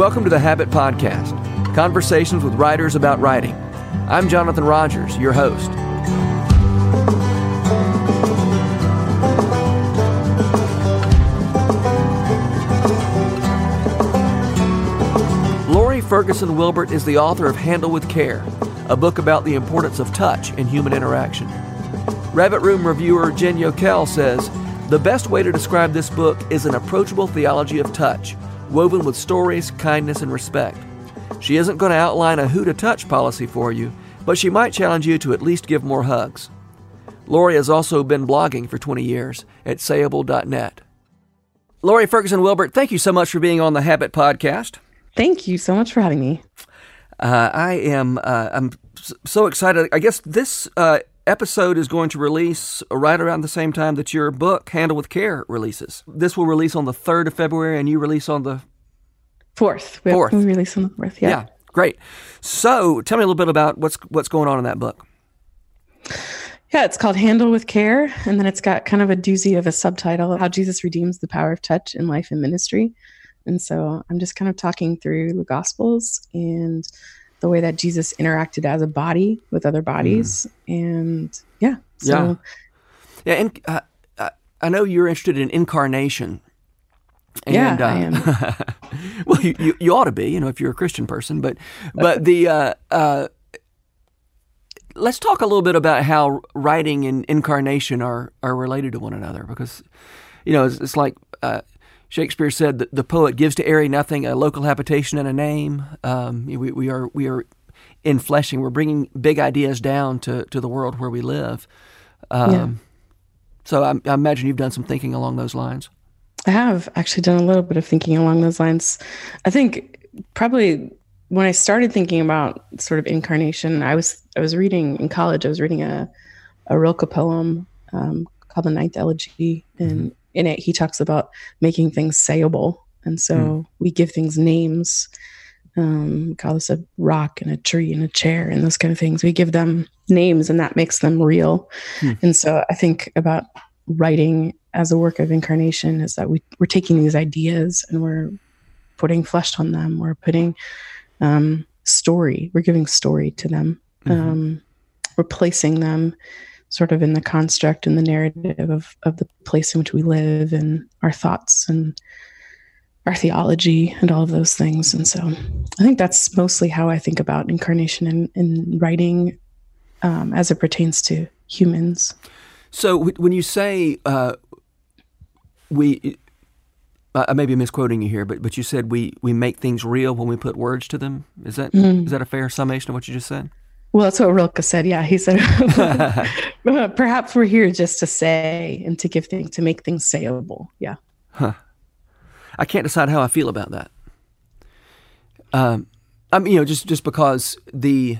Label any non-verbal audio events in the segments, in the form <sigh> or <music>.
Welcome to the Habit Podcast conversations with writers about writing. I'm Jonathan Rogers, your host. Lore Ferguson Wilbert is the author of Handle with Care, a book about the importance of touch in human interaction. Rabbit Room reviewer Jen Yokel says the best way to describe this book is an approachable theology of touch, woven with stories, kindness, and respect. She isn't going to outline a who to touch policy for you, but she might challenge you to at least give more hugs. Lore has also been blogging for 20 years at sayable.net. Lore Ferguson Wilbert, thank you so much for being on the Habit Podcast. Thank you so much for having me. Uh, I am uh, I'm so excited. I guess this uh, episode is going to release right around the same time that your book Handle with Care releases. This will release on the third of February, and you release on the fourth. We, fourth. We release on the fourth. Yeah. Yeah. Great. So, tell me a little bit about what's what's going on in that book. Yeah, it's called Handle with Care, and then it's got kind of a doozy of a subtitle: How Jesus Redeems the Power of Touch in Life and Ministry. And so I'm just kind of talking through the Gospels and the way that Jesus interacted as a body with other bodies. Mm. And yeah. So, yeah. Yeah. And uh, I know you're interested in incarnation. And, yeah, uh, I am. <laughs> well, you, you, you, ought to be, you know, if you're a Christian person. But but the uh, uh, let's talk a little bit about how writing and incarnation are are related to one another because you know it's, it's like uh, Shakespeare said that the poet gives to airy nothing a local habitation and a name. Um, we, we are we are infleshing. We're bringing big ideas down to, to the world where we live. Um, yeah. So I, I, imagine you've done some thinking along those lines. I have actually done a little bit of thinking along those lines. I think probably when I started thinking about sort of incarnation, I was I was reading in college. I was reading a a Rilke poem um, called the Ninth Elegy, and mm-hmm in it he talks about making things sayable and so mm. we give things names um, call this a rock and a tree and a chair and those kind of things we give them names and that makes them real mm. and so i think about writing as a work of incarnation is that we, we're taking these ideas and we're putting flesh on them we're putting um, story we're giving story to them mm-hmm. um, we're placing them sort of in the construct and the narrative of, of the place in which we live and our thoughts and our theology and all of those things. And so I think that's mostly how I think about incarnation and in, in, writing um, as it pertains to humans. So when you say uh, we, I may be misquoting you here, but but you said we we make things real when we put words to them. Is that mm. is that a fair summation of what you just said? Well, that's what Rilke said. Yeah, he said, <laughs> perhaps we're here just to say and to give things, to make things sayable. Yeah. Huh. I can't decide how I feel about that. Um, I mean, you know, just just because the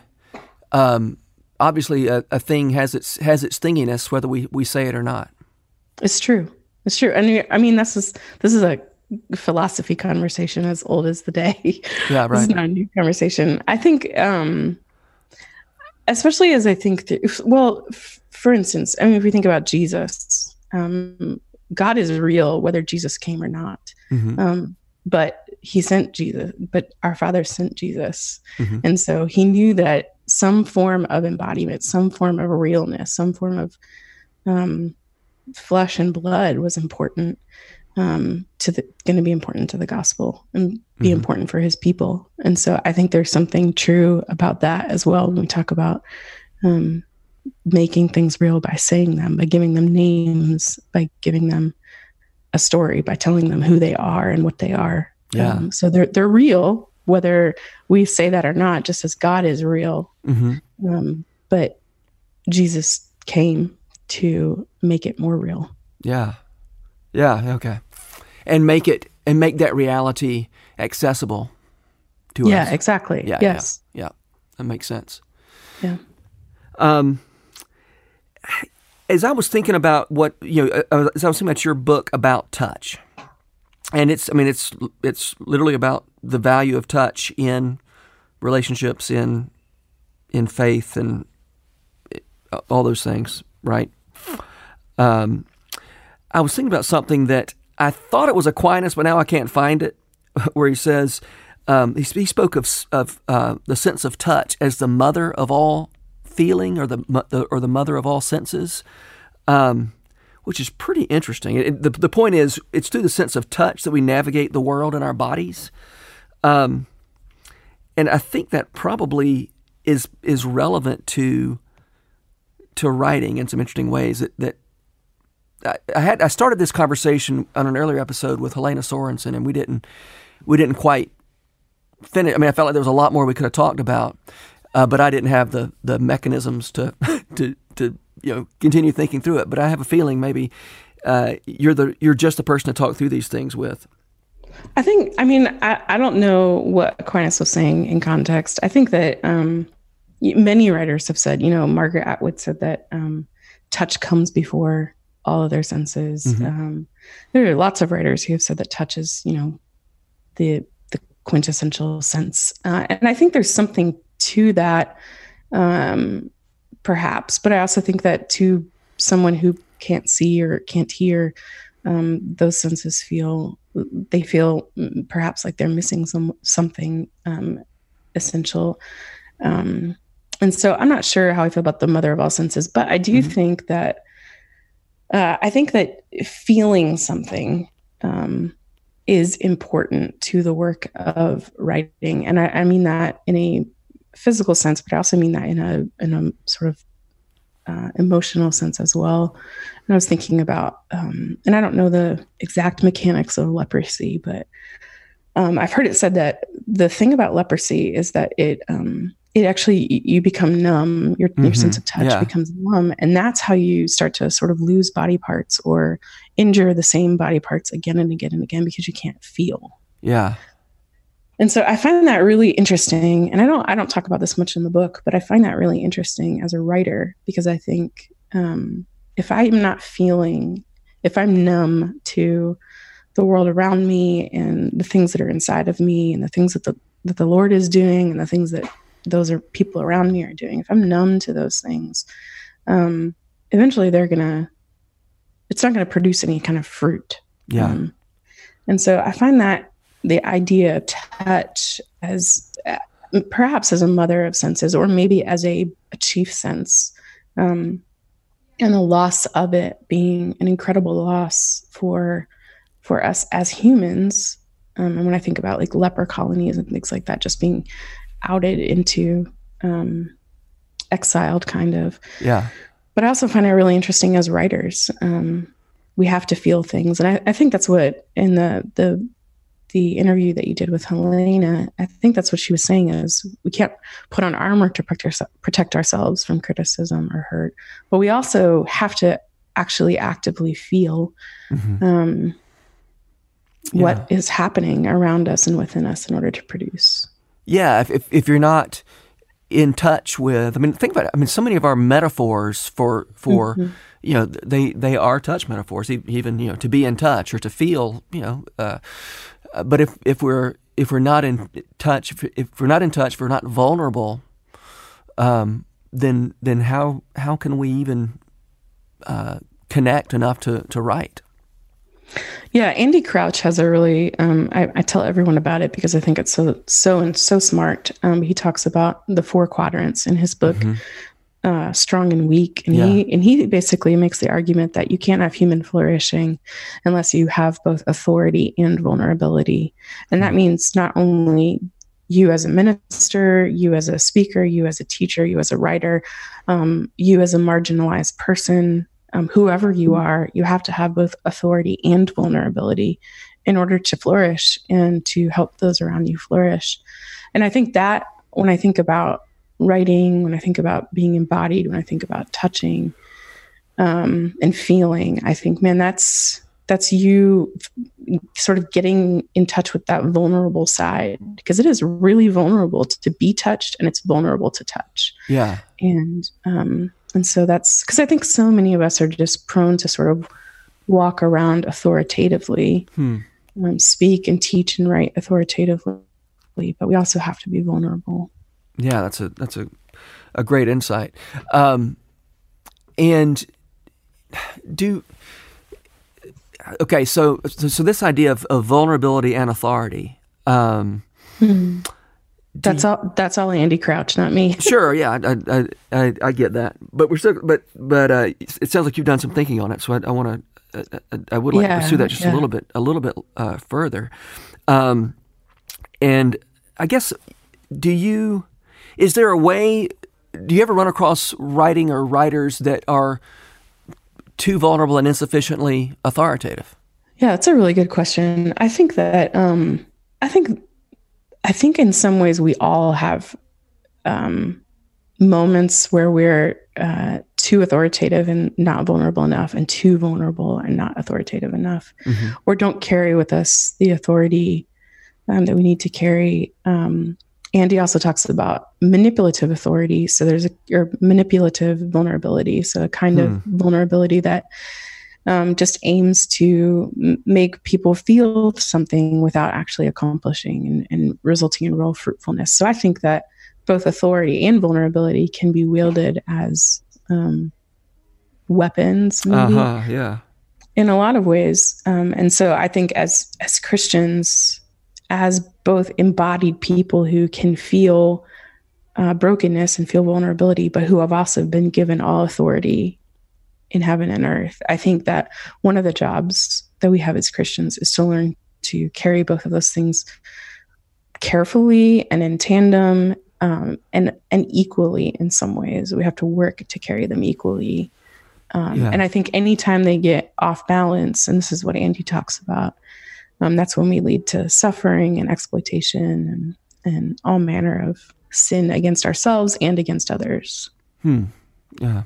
um, obviously a, a, thing has its has its stinginess, whether we, we say it or not. It's true. It's true. And I mean, this is this is a philosophy conversation as old as the day. Yeah, <laughs> right. It's not a new conversation. I think. Um, especially as I think, through, well, f- for instance, I mean, if we think about Jesus, um, God is real, whether Jesus came or not. Mm-hmm. Um, but he sent Jesus, but our Father sent Jesus. Mm-hmm. And so he knew that some form of embodiment, some form of realness, some form of um, flesh and blood was important um, to the going to be important to the gospel and be mm-hmm. important for his people. And so I think there's something true about that as well when we talk about um, making things real by saying them, by giving them names, by giving them a story, by telling them who they are and what they are. Yeah. Um, so they're they're real, whether we say that or not. Just as God is real, mm-hmm. um, but Jesus came to make it more real. Yeah, yeah, okay. And make it and make that reality accessible to yeah, us. Yeah, exactly. Yeah, yes. Yeah, yeah. That makes sense. Yeah. Um as I was thinking about what, you know, uh, uh, as I was thinking about your book about touch. And it's I mean it's it's literally about the value of touch in relationships in in faith and uh, all those things, right? Um, I was thinking about something that I thought it was Aquinas, but now I can't find it, <laughs> where he says, um, he, he, spoke of of uh, the sense of touch as the mother of all feeling, or the, the or the mother of all senses. Um, which is pretty interesting. It, the, the point is, it's through the sense of touch that we navigate the world and our bodies. Um, and I think that probably is is relevant to to writing in some interesting ways. That, that I had I started this conversation on an earlier episode with Helena Sorensen, and we didn't we didn't quite finish. I mean, I felt like there was a lot more we could have talked about, uh, but I didn't have the the mechanisms to <laughs> to to you know continue thinking through it. But I have a feeling maybe uh, you're the you're just the person to talk through these things with. I think. I mean, I, I don't know what Aquinas was saying in context. I think that um, many writers have said. You know, Margaret Atwood said that um, touch comes before all of their senses. Mm-hmm. Um, there are lots of writers who have said that touch is, you know, the the quintessential sense, uh, and I think there's something to that, um, perhaps. But I also think that to someone who can't see or can't hear, um, those senses feel they feel perhaps like they're missing some something um, essential. Um, and so I'm not sure how I feel about the mother of all senses, but I do mm-hmm. think that uh, I think that feeling something um, is important to the work of writing, and I, I, mean that in a physical sense, but I also mean that in a in a sort of uh, emotional sense as well. And I was thinking about, um, and I don't know the exact mechanics of leprosy, but um, I've heard it said that the thing about leprosy is that it um, it actually you become numb. Your, mm-hmm. your sense of touch yeah. becomes numb. And that's how you start to sort of lose body parts or injure the same body parts again and again and again because you can't feel. Yeah. And so i find that really interesting. And i don't i don't talk about this much in the book but i find that really interesting as a writer because i think um, if i'm not feeling if i'm numb to the world around me and the things that are inside of me and the things that the that the lord is doing and the things that those are people around me are doing, if I'm numb to those things, um, eventually they're gonna, it's not gonna produce any kind of fruit. Yeah. Um, and so I find that the idea of touch as uh, perhaps as a mother of senses, or maybe as a, a chief sense, um, and the loss of it being an incredible loss for for us as humans. Um, and when I think about like leper colonies and things like that, just being outed into um, exiled, kind of. Yeah. But I also find it really interesting as writers. Um, we have to feel things, and I, I think that's what in the the the interview that you did with Helena, I think that's what she was saying is we can't put on armor to protect, our, protect ourselves from criticism or hurt, but we also have to actually actively feel mm-hmm. um, yeah. what is happening around us and within us in order to produce yeah, if, if, if you're not in touch with, I mean, think about it. I mean, so many of our metaphors for for mm-hmm. you know they they are touch metaphors. Even you know to be in touch or to feel. You know, uh, uh, but if if we're if we're not in touch, if, if we're not in touch, if we're not vulnerable, um, then then how how can we even uh, connect enough to to write? Yeah, Andy Crouch has a really. Um, I, I, tell everyone about it because I think it's so so and so smart. Um, he talks about the four quadrants in his book, mm-hmm. uh, "Strong and Weak," and yeah. he and he basically makes the argument that you can't have human flourishing unless you have both authority and vulnerability, and that mm-hmm. means not only you as a minister, you as a speaker, you as a teacher, you as a writer, um, you as a marginalized person, um, whoever you are, you have to have both authority and vulnerability in order to flourish and to help those around you flourish. And I think that when I think about writing, when I think about being embodied, when I think about touching um, and feeling, I think, man, that's that's you sort of getting in touch with that vulnerable side because it is really vulnerable to, to be touched and it's vulnerable to touch. Yeah. And um, and so that's because I think so many of us are just prone to sort of walk around authoritatively, hmm. um, speak and teach and write authoritatively, but we also have to be vulnerable. Yeah, that's a that's a a great insight. Um, and do okay, so so, this idea of, of vulnerability and authority. Um, Mm. That's you, all. That's all Andy Crouch, not me. <laughs> sure, yeah, I, I, I, I, get that. But we're still, but but uh, it sounds like you've done some thinking on it. So I, I want to, uh, I would like yeah, to pursue that just yeah. a little bit, a little bit uh, further. Um, and I guess, do you? Is there a way? Do you ever run across writing or writers that are too vulnerable and insufficiently authoritative? Yeah, that's a really good question. I think that um, I think I think in some ways we all have um, moments where we're uh, too authoritative and not vulnerable enough, and too vulnerable and not authoritative enough, mm-hmm. or don't carry with us the authority um, that we need to carry. Um, Andy also talks about manipulative authority. So there's a or manipulative vulnerability. So a kind hmm. of vulnerability that um, just aims to m- make people feel something without actually accomplishing and, and, resulting in real fruitfulness. So I think that both authority and vulnerability can be wielded as um, weapons. Maybe, uh-huh, yeah. In a lot of ways, um, and so I think as as Christians, as both embodied people who can feel uh, brokenness and feel vulnerability, but who have also been given all authority in heaven and earth. I think that one of the jobs that we have as Christians is to learn to carry both of those things carefully and in tandem um, and and equally in some ways. We have to work to carry them equally. Um, yeah. And I think anytime they get off balance, and this is what Andy talks about, um, that's when we lead to suffering and exploitation and, and all manner of sin against ourselves and against others. Hmm. Yeah.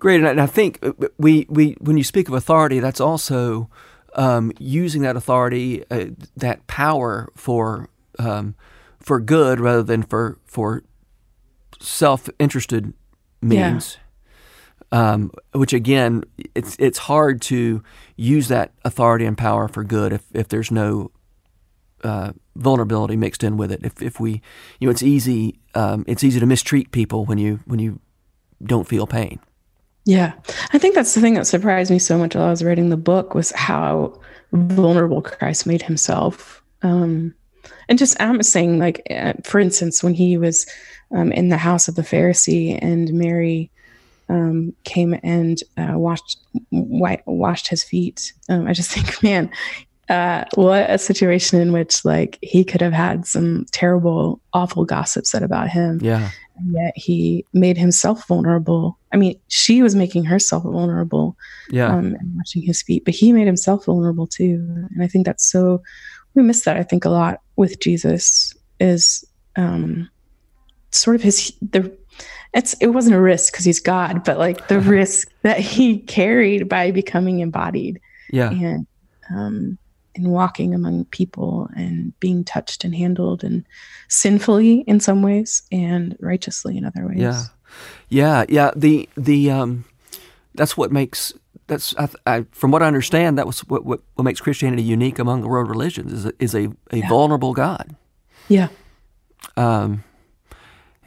Great, and I think uh, we, we when you speak of authority, that's also um, using that authority, uh, that power for um, for good rather than for for self interested means. Yeah. Um, which again, it's it's hard to use that authority and power for good if, if there's no uh, vulnerability mixed in with it. If if we, you know, it's easy um, it's easy to mistreat people when you when you don't feel pain. Yeah, I think that's the thing that surprised me so much while I was writing the book was how vulnerable Christ made himself. Um, and just I'm saying, like, uh, for instance, when he was um, in the house of the Pharisee and Mary um, came and uh, washed washed his feet. Um, I just <laughs> think, man, uh, what a situation in which like he could have had some terrible, awful gossip said about him. Yeah, and yet he made himself vulnerable. I mean, she was making herself vulnerable. Yeah, um, and washing his feet, but he made himself vulnerable too. And I think that's so. We miss that. I think a lot with Jesus is um, sort of his the it's it wasn't a risk because he's God, but like the <laughs> risk that he carried by becoming embodied. Yeah. And um and walking among people and being touched and handled and sinfully in some ways and righteously in other ways. Yeah. Yeah, yeah. The the um that's what makes that's I, I, from what I understand that was what, what, what makes Christianity unique among the world religions is a, is a, a yeah. vulnerable God. Yeah. Um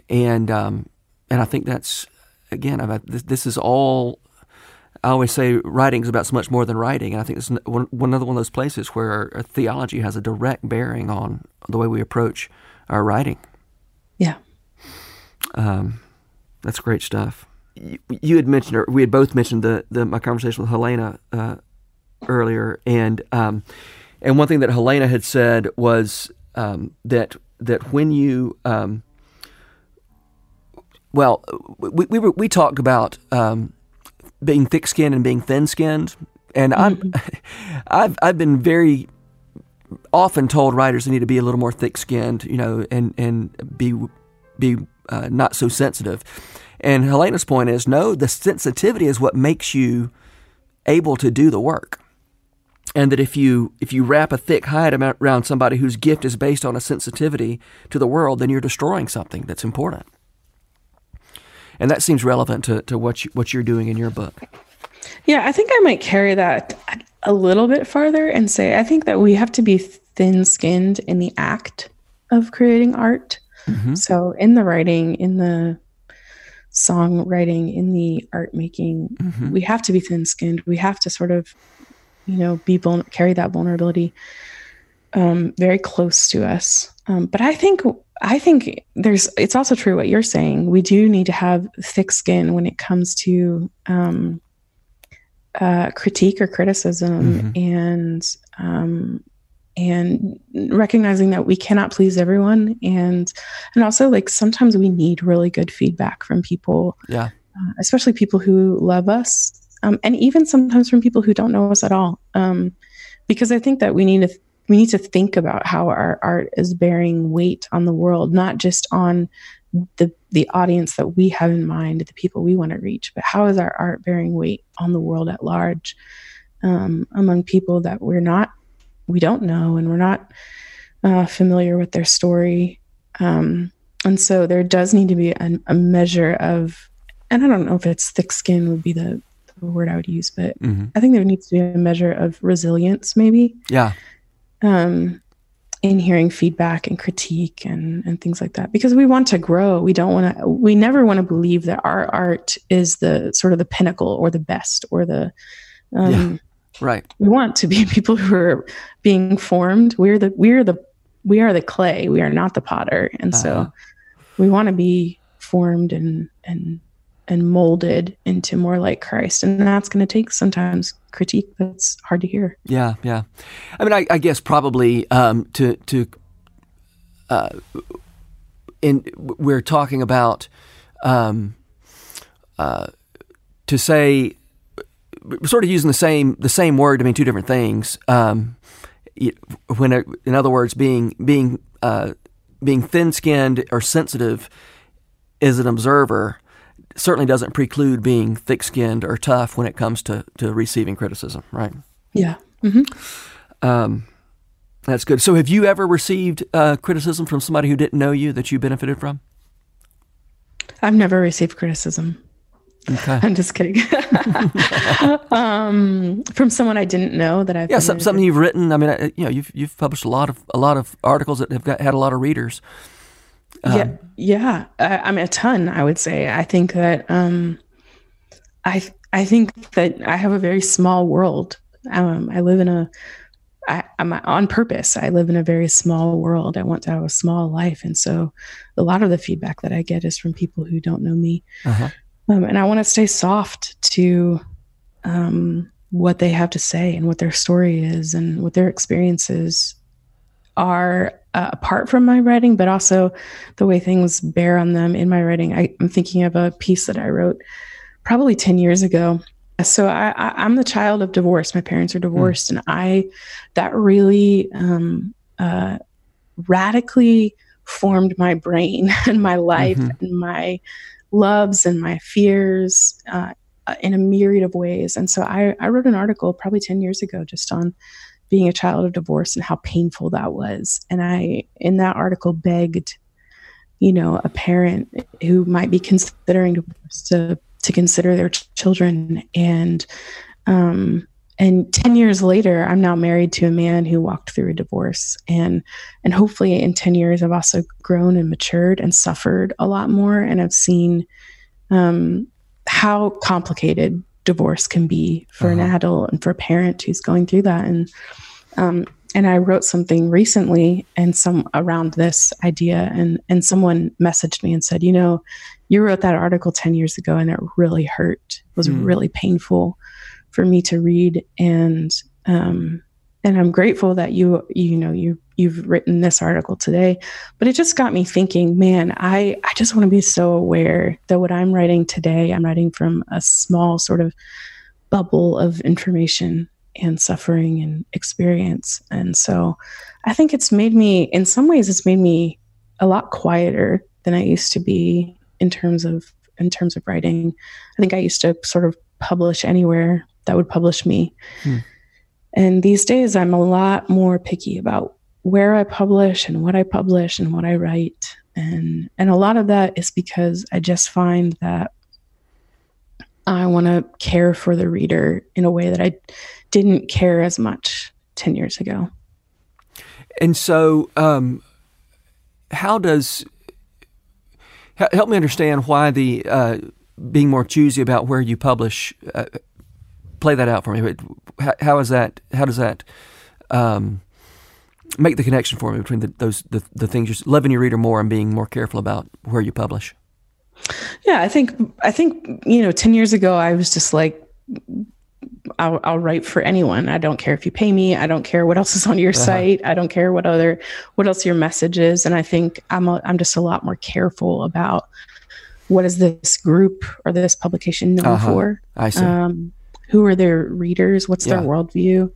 and um and I think that's again, I, this, this is all. I always say writing is about so much more than writing, and I think it's one, another one of those places where our, our theology has a direct bearing on the way we approach our writing. Yeah, um, that's great stuff. You, you, had mentioned, or we had both mentioned the, the my conversation with Helena uh, earlier, and um, and one thing that Helena had said was um, that that when you um, well, we we, we talked about um, being thick skinned and being thin skinned, and I'm mm-hmm. <laughs> I've I've been very often told writers they need to be a little more thick skinned, you know, and and be be uh, not so sensitive. And Helena's point is no, the sensitivity is what makes you able to do the work. And that if you if you wrap a thick hide around somebody whose gift is based on a sensitivity to the world, then you're destroying something that's important and that seems relevant to, to what you, what you're doing in your book. Yeah, I think I might carry that a little bit farther and say I think that we have to be thin-skinned in the act of creating art. Mm-hmm. So in the writing, in the songwriting, in the art making, mm-hmm. we have to be thin-skinned. We have to sort of, you know, be carry that vulnerability. um, very close to us. Um, but I think I think there's it's also true what you're saying. We do need to have thick skin when it comes to um, uh, critique or criticism, mm-hmm. and um, and recognizing that we cannot please everyone, and and also like sometimes we need really good feedback from people. Yeah, uh, especially people who love us, um, and even sometimes from people who don't know us at all. Um, because I think that we need to we need to think about how our art is bearing weight on the world, not just on the the audience that we have in mind, the people we want to reach, but how is our art bearing weight on the world at large, um, among people that we're not, we don't know, and we're not uh, familiar with their story. Um, and so there does need to be a, a, measure of, and I don't know if it's thick skin would be the, the word I would use, but mm-hmm. I think there needs to be a measure of resilience, maybe. Yeah um, in hearing feedback and critique and, and things like that. Because we want to grow. We don't want to we never want to believe that our art is the sort of the pinnacle or the best or the um, yeah, right. we want to be <laughs> people who are being formed. We're the we're the we are the clay. We are not the potter. And uh-huh. so we want to be formed and and and molded into more like Christ. And that's going to take sometimes critique that's hard to hear. Yeah, yeah. I mean, I, I guess probably um, to to uh, in we're talking about um, uh, to say sort of using the same the same word to mean two different things. Um, when, in other words, being being uh, being thin skinned or sensitive as an observer certainly doesn't preclude being thick skinned or tough when it comes to, to receiving criticism, right? Yeah. Mm-hmm. Um, that's good. So, have you ever received uh, criticism from somebody who didn't know you that you benefited from? I've never received criticism. Okay. I'm just kidding. <laughs> um, from someone I didn't know that I've yeah some, something you've written. I mean, you know, you've you've published a lot of a lot of articles that have got, had a lot of readers. Um, yeah, yeah. I, I, mean, a ton. I would say. I think that um, I I think that I have a very small world. Um, I live in a. I, I'm on purpose. I live in a very small world. I want to have a small life, and so a lot of the feedback that I get is from people who don't know me, uh-huh. um, and I want to stay soft to um, what they have to say and what their story is and what their experiences are uh, apart from my writing, but also the way things bear on them in my writing. I, am thinking of a piece that I wrote probably 10 years ago. So I, am the child of divorce. My parents are hmm. divorced, mm. and I that really um, uh, radically formed my brain <laughs> and my life mm-hmm. and my loves and my fears uh, in a myriad of ways. And so I, I wrote an article probably 10 years ago just on being a child of divorce and how painful that was. And I, in that article, begged, you know, a parent who might be considering divorce to to consider their ch- children. And um, and 10 years later, I'm now married to a man who walked through a divorce. And and hopefully, in 10 years, I've also grown and matured and suffered a lot more, and I've seen um, how complicated divorce can be for uh-huh. an adult and for a parent who's going through that. And um, and I wrote something recently and some around this idea and and someone messaged me and said, you know, you wrote that article 10 years ago and it really hurt. It was mm. really painful for me to read and um and I'm grateful that you you know you you've written this article today but it just got me thinking man I I just want to be so aware that what I'm writing today I'm writing from a small sort of bubble of information and suffering and experience. And so I think it's made me, in some ways, it's made me a lot quieter than I used to be in terms of in terms of writing. I think I used to sort of publish anywhere that would publish me. Hmm. And these days I'm a lot more picky about where I publish and what I publish and what I write. And and a lot of that is because I just find that I want to care for the reader in a way that I didn't care as much 10 years ago. And so, um, how does help me understand why the uh, being more choosy about where you publish? Uh, play that out for me. How, how is that? How does that? Um, make the connection for me between the, those the, the things you're loving your reader more and being more careful about where you publish. Yeah, I think I think you know, ten years ago, I was just like, I'll, I'll write for anyone. I don't care if you pay me. I don't care what else is on your uh-huh. site. I don't care what other what else your message is. And I think I'm a, I'm just a lot more careful about what is this group or this publication known uh-huh. for. I see. Um, who are their readers? What's yeah. their worldview?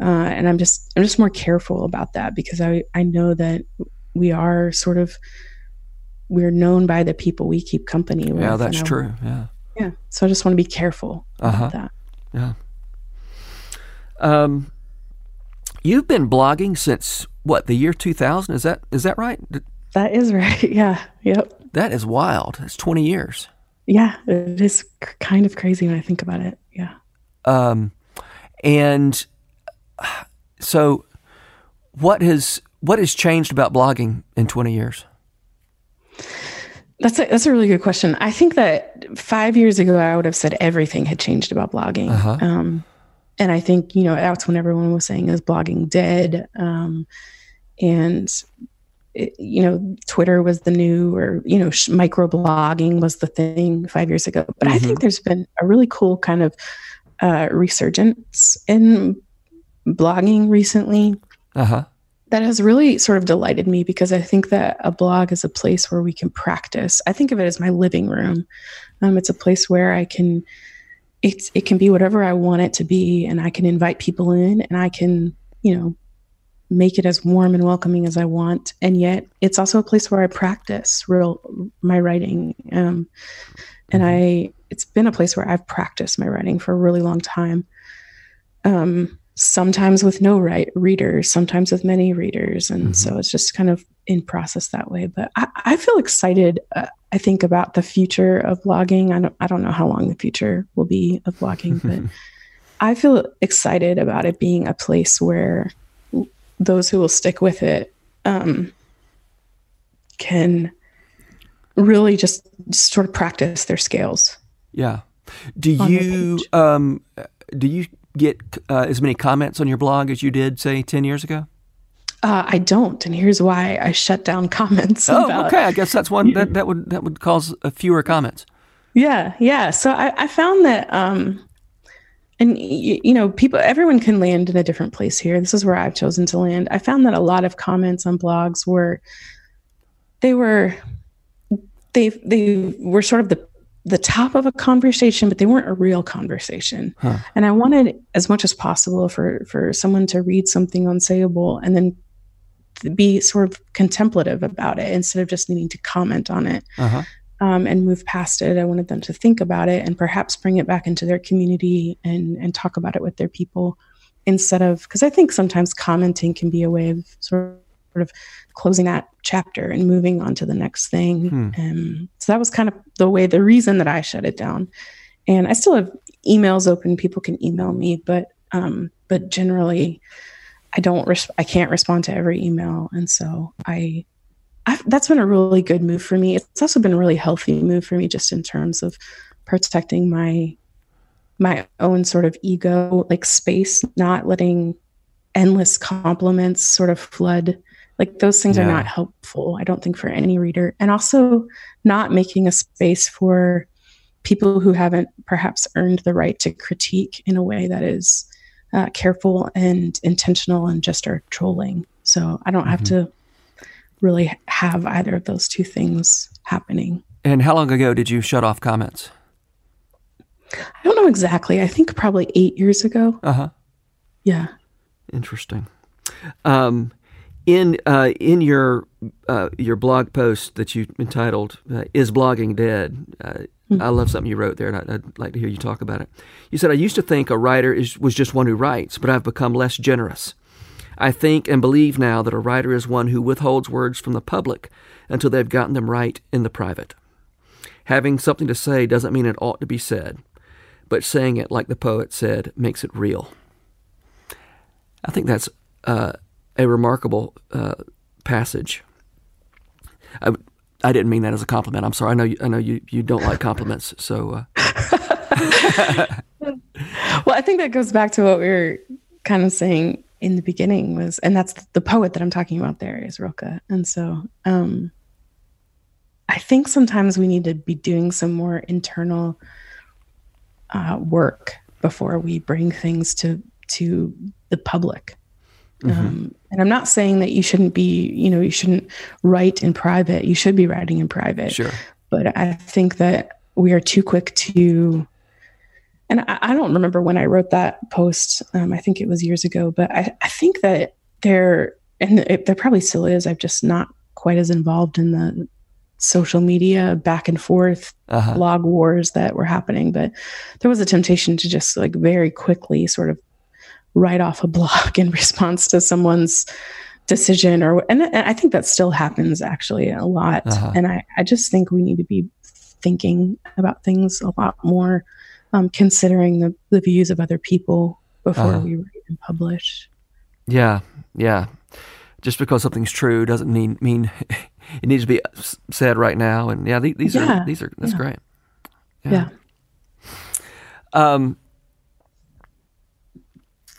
Uh, and I'm just I'm just more careful about that because I I know that we are sort of we're known by the people we keep company with. Yeah, that's true. Yeah. Yeah. So I just want to be careful uh-huh. about that. Yeah. Um, you've been blogging since what the year 2000? Is that is that right? That is <laughs> right. Yeah. Yep. That is wild. It's 20 years. Yeah, it is kind of crazy when I think about it. Yeah. Um, and <sighs> so, what has what has changed about blogging in 20 years? That's a, that's a really good question. I think that five years ago, I would have said everything had changed about blogging. Uh-huh. Um, and I think, you know, that's when everyone was saying, is blogging dead? Um, and, it, you know, Twitter was the new, or, you know, sh- microblogging was the thing five years ago. But mm-hmm. I think mm-hmm. there's been a really cool kind of uh, resurgence in blogging recently. Uh-huh that has really sort of delighted me because I think that a blog is a place where we can practice. I think of it as my living room. Um, it's a place where I can, it's, it can be whatever I want it to be, and I can invite people in, and I can, you know, make it as warm and welcoming as I want. And yet, it's also a place where I practice real my writing. Um, and I, it's been a place where I've practiced my writing for a really long time. Um, sometimes with no right readers, sometimes with many readers. And mm-hmm. so it's just kind of in process that way. But I, I feel excited, uh, I think, about the future of blogging. I don't, I don't know how long the future will be of blogging, but <laughs> I feel excited about it being a place where those who will stick with it um, can really just sort of practice their scales. Yeah. Do you um, do you get uh, as many comments on your blog as you did, say, 10 years ago? Uh, I don't, and here's why I shut down <laughs> comments. Oh, about, okay. I guess that's one that, that would that would cause a fewer comments. Yeah, yeah. So I, I found that, um, and you, you know, people, everyone can land in a different place here. This is where I've chosen to land. I found that a lot of comments on blogs were, they were, they they were sort of the the top of a conversation, but they weren't a real conversation. Huh. And I wanted as much as possible for for someone to read something unsayable and then be sort of contemplative about it instead of just needing to comment on it uh-huh. um, and move past it. I wanted them to think about it and perhaps bring it back into their community and and talk about it with their people instead of because I think sometimes commenting can be a way of sort of closing that chapter and moving on to the next thing. Hmm. Um, so that was kind of the way, the reason that I shut it down. And I still have emails open. People can email me, but um, but generally, I don't. Res- I can't respond to every email, and so I. I've, that's been a really good move for me. It's also been a really healthy move for me, just in terms of protecting my my own sort of ego, like space, not letting endless compliments sort of flood like those things yeah. are not helpful, I don't think, for any reader. And also not making a space for people who haven't perhaps earned the right to critique in a way that is uh, careful and intentional and just are trolling. So I don't mm-hmm. have to really have either of those two things happening. And how long ago did you shut off comments? I don't know exactly. I think probably eight years ago. Uh huh. Yeah. Interesting. Um, in uh, in your uh, your blog post that you entitled uh, "Is Blogging Dead?" Mm-hmm. I love something you wrote there, and I'd, I'd, like to hear you talk about it. You said, "I used to think a writer is, was just one who writes, but I've become less generous. I think and believe now that a writer is one who withholds words from the public until they've gotten them right in the private. Having something to say doesn't mean it ought to be said, but saying it, like the poet said, makes it real." I think that's uh, a remarkable uh, passage. I, I didn't mean that as a compliment. I'm sorry. I know you, I know you, you don't like compliments. So, uh. <laughs> <laughs> well, I think that goes back to what we were kind of saying in the beginning was, and that's the poet that I'm talking about there is Rilke. And so um, I think sometimes we need to be doing some more internal uh, work before we bring things to to the public. Mm-hmm. Um, and I'm not saying that you shouldn't be, you know, you shouldn't write in private. You should be writing in private. Sure. But I think that we are too quick to and I, I, don't remember when I wrote that post. Um, I think it was years ago, but I, I think that there, and it, there probably still is. I'm just not quite as involved in the social media back and forth uh-huh. blog wars that were happening. But there was a temptation to just like very quickly sort of write off a blog in <laughs> response to someone's decision or and, and I think that still happens actually a lot. Uh-huh. And I, I just think we need to be thinking about things a lot more um, considering the, the views of other people before uh, we write and publish. Yeah, yeah. Just because something's true doesn't mean mean <laughs> it needs to be said right now. And yeah, these yeah. are these are that's yeah. great. Yeah. yeah. Um,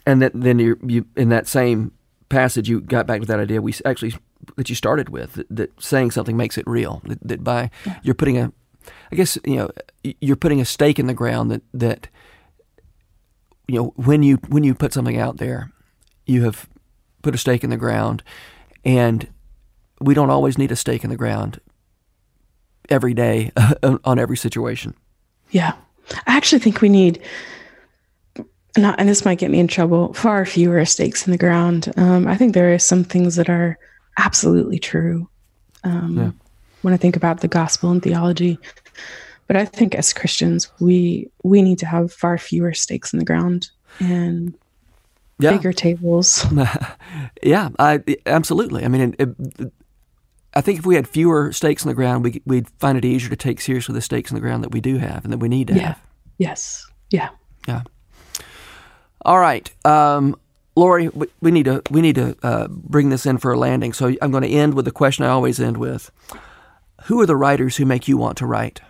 and that then you you in that same passage you got back to that idea we actually that you started with that, that saying something makes it real that, that by yeah. you're putting a I guess you know you're putting a stake in the ground that that you know when you when you put something out there, you have put a stake in the ground, and we don't always need a stake in the ground every day <laughs> on every situation. Yeah, I actually think we need. Not, and this might get me in trouble. Far fewer stakes in the ground. Um, I think there are some things that are absolutely true. Um, yeah. When I think about the gospel and theology, but I think as Christians, we we need to have far fewer stakes in the ground and yeah. bigger tables. <laughs> yeah, I absolutely. I mean, it, it, I think if we had fewer stakes in the ground, we, would find it easier to take seriously the stakes in the ground that we do have and that we need to yeah. have. Yes. Yeah. Yeah. All right, um, Lore, we, we, need to we need to uh, bring this in for a landing. So I'm going to end with the question I always end with: Who are the writers who make you want to write?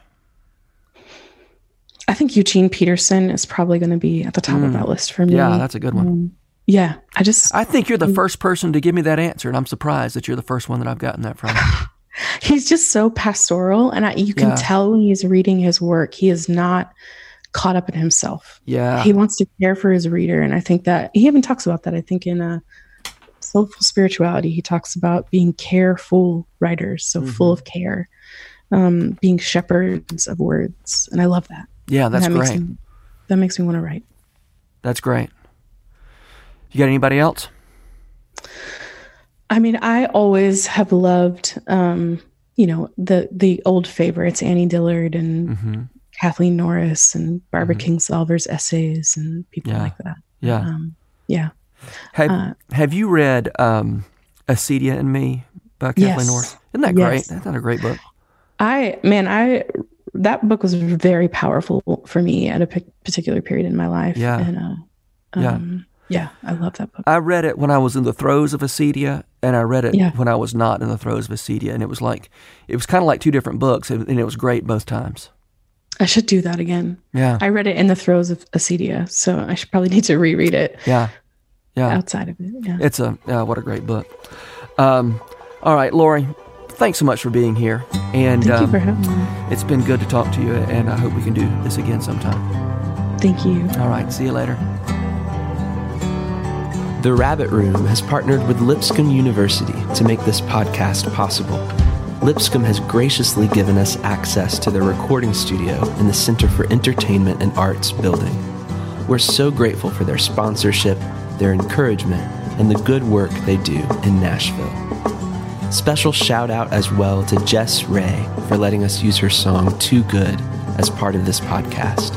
I think Eugene Peterson is probably going to be at the top mm. of that list for me. Yeah, that's a good one. Um, yeah, I just. I think you're the first person to give me that answer, and I'm surprised that you're the first one that I've gotten that from. <laughs> he's just so pastoral, and I, you can yeah. tell when he's reading his work, he is not caught up in himself. Yeah, he wants to care for his reader, and I think that he even talks about that. I think in a uh, soulful spirituality, he talks about being careful writers, so mm-hmm. full of care, um, being shepherds of words, and I love that. Yeah, that's that great. Makes me, that makes me want to write. That's great. You got anybody else? I mean, I always have loved, um, you know, the the old favorites, Annie Dillard and mm-hmm. Kathleen Norris and Barbara mm-hmm. Kingsolver's essays and people yeah. like that. Yeah, um, yeah. Have uh, Have you read um, Acedia and Me by Kathleen yes. Norris? Isn't that great? Yes. That's not a great book. I man, I that book was very powerful for me at a p- particular period in my life. Yeah. And, uh, um, yeah. yeah, I love that book. I read it when I was in the throes of acedia, and I read it yeah. when I was not in the throes of acedia, and it was like it was kind of like two different books, and, and, it was great both times. I should do that again. Yeah, I read it in the throes of acedia, so I should probably <laughs> need to reread it. Yeah, yeah. Outside of it, yeah. It's a yeah, what a great book. Um, all right, Lore, thanks so much for being here. And Thank um, you for having me. It's been good to talk to you, and I hope we can do this again sometime. Thank you. All right. See you later. The Rabbit Room has partnered with Lipscomb University to make this podcast possible. Lipscomb has graciously given us access to their recording studio in the Center for Entertainment and Arts building. We're so grateful for their sponsorship, their encouragement, and the good work they do in Nashville. Special shout out as well to Jess Ray for letting us use her song Too Good as part of this podcast.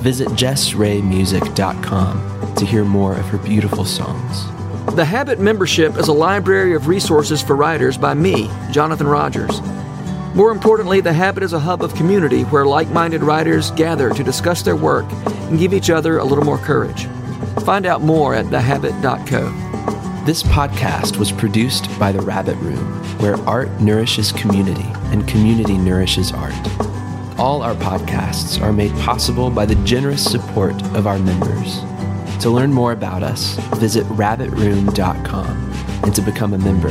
Visit jessraymusic.com to hear more of her beautiful songs. The Habit membership is a library of resources for writers by me, Jonathan Rogers. More importantly, The Habit is a hub of community where like minded writers gather to discuss their work and give each other a little more courage. Find out more at thehabit.co. This podcast was produced by The Rabbit Room, where art nourishes community and community nourishes art. All our podcasts are made possible by the generous support of our members. To learn more about us, visit rabbitroom.com and to become a member,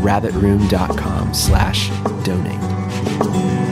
rabbitroom.com slash donate.